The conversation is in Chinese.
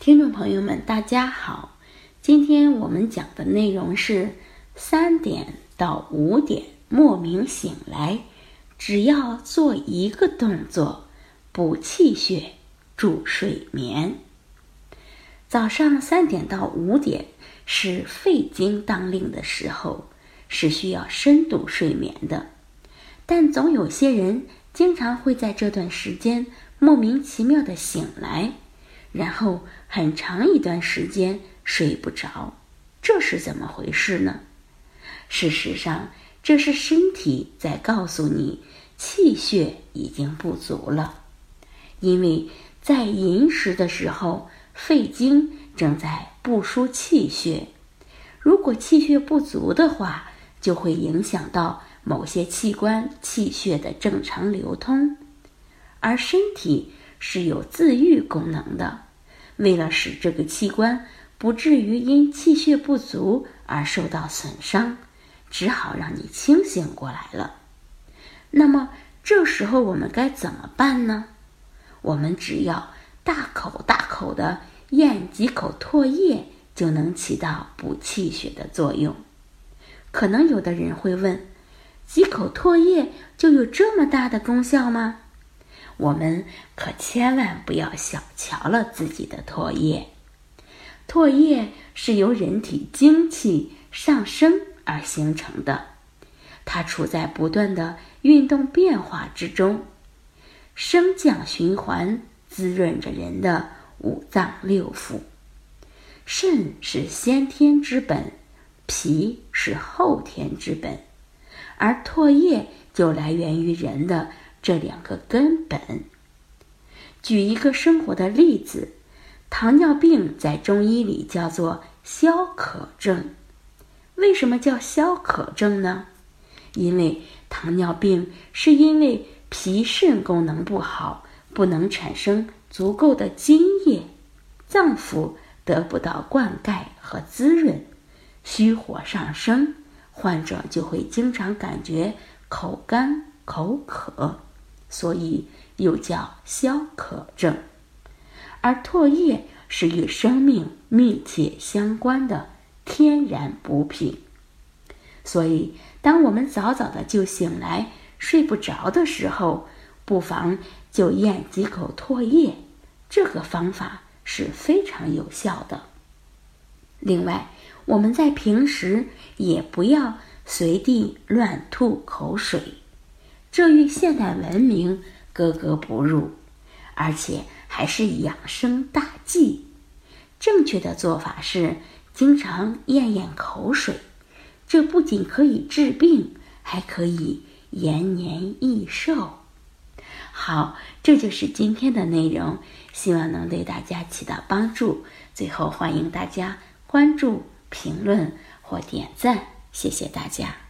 听众朋友们，大家好，今天我们讲的内容是三点到五点莫名醒来，只要做一个动作，补气血、助睡眠。早上三点到五点是肺经当令的时候，是需要深度睡眠的，但总有些人经常会在这段时间莫名其妙的醒来。然后很长一段时间睡不着，这是怎么回事呢？事实上，这是身体在告诉你气血已经不足了，因为在寅时的时候，肺经正在不输气血，如果气血不足的话，就会影响到某些器官气血的正常流通，而身体。是有自愈功能的，为了使这个器官不至于因气血不足而受到损伤，只好让你清醒过来了。那么这时候我们该怎么办呢？我们只要大口大口的咽几口唾液，就能起到补气血的作用。可能有的人会问：几口唾液就有这么大的功效吗？我们可千万不要小瞧了自己的唾液。唾液是由人体精气上升而形成的，它处在不断的运动变化之中，升降循环滋润着人的五脏六腑。肾是先天之本，脾是后天之本，而唾液就来源于人的。这两个根本。举一个生活的例子，糖尿病在中医里叫做消渴症。为什么叫消渴症呢？因为糖尿病是因为脾肾功能不好，不能产生足够的津液，脏腑得不到灌溉和滋润，虚火上升，患者就会经常感觉口干口渴。所以又叫消渴症，而唾液是与生命密切相关的天然补品。所以，当我们早早的就醒来睡不着的时候，不妨就咽几口唾液，这个方法是非常有效的。另外，我们在平时也不要随地乱吐口水。这与现代文明格格不入，而且还是养生大忌。正确的做法是经常咽咽口水，这不仅可以治病，还可以延年益寿。好，这就是今天的内容，希望能对大家起到帮助。最后，欢迎大家关注、评论或点赞，谢谢大家。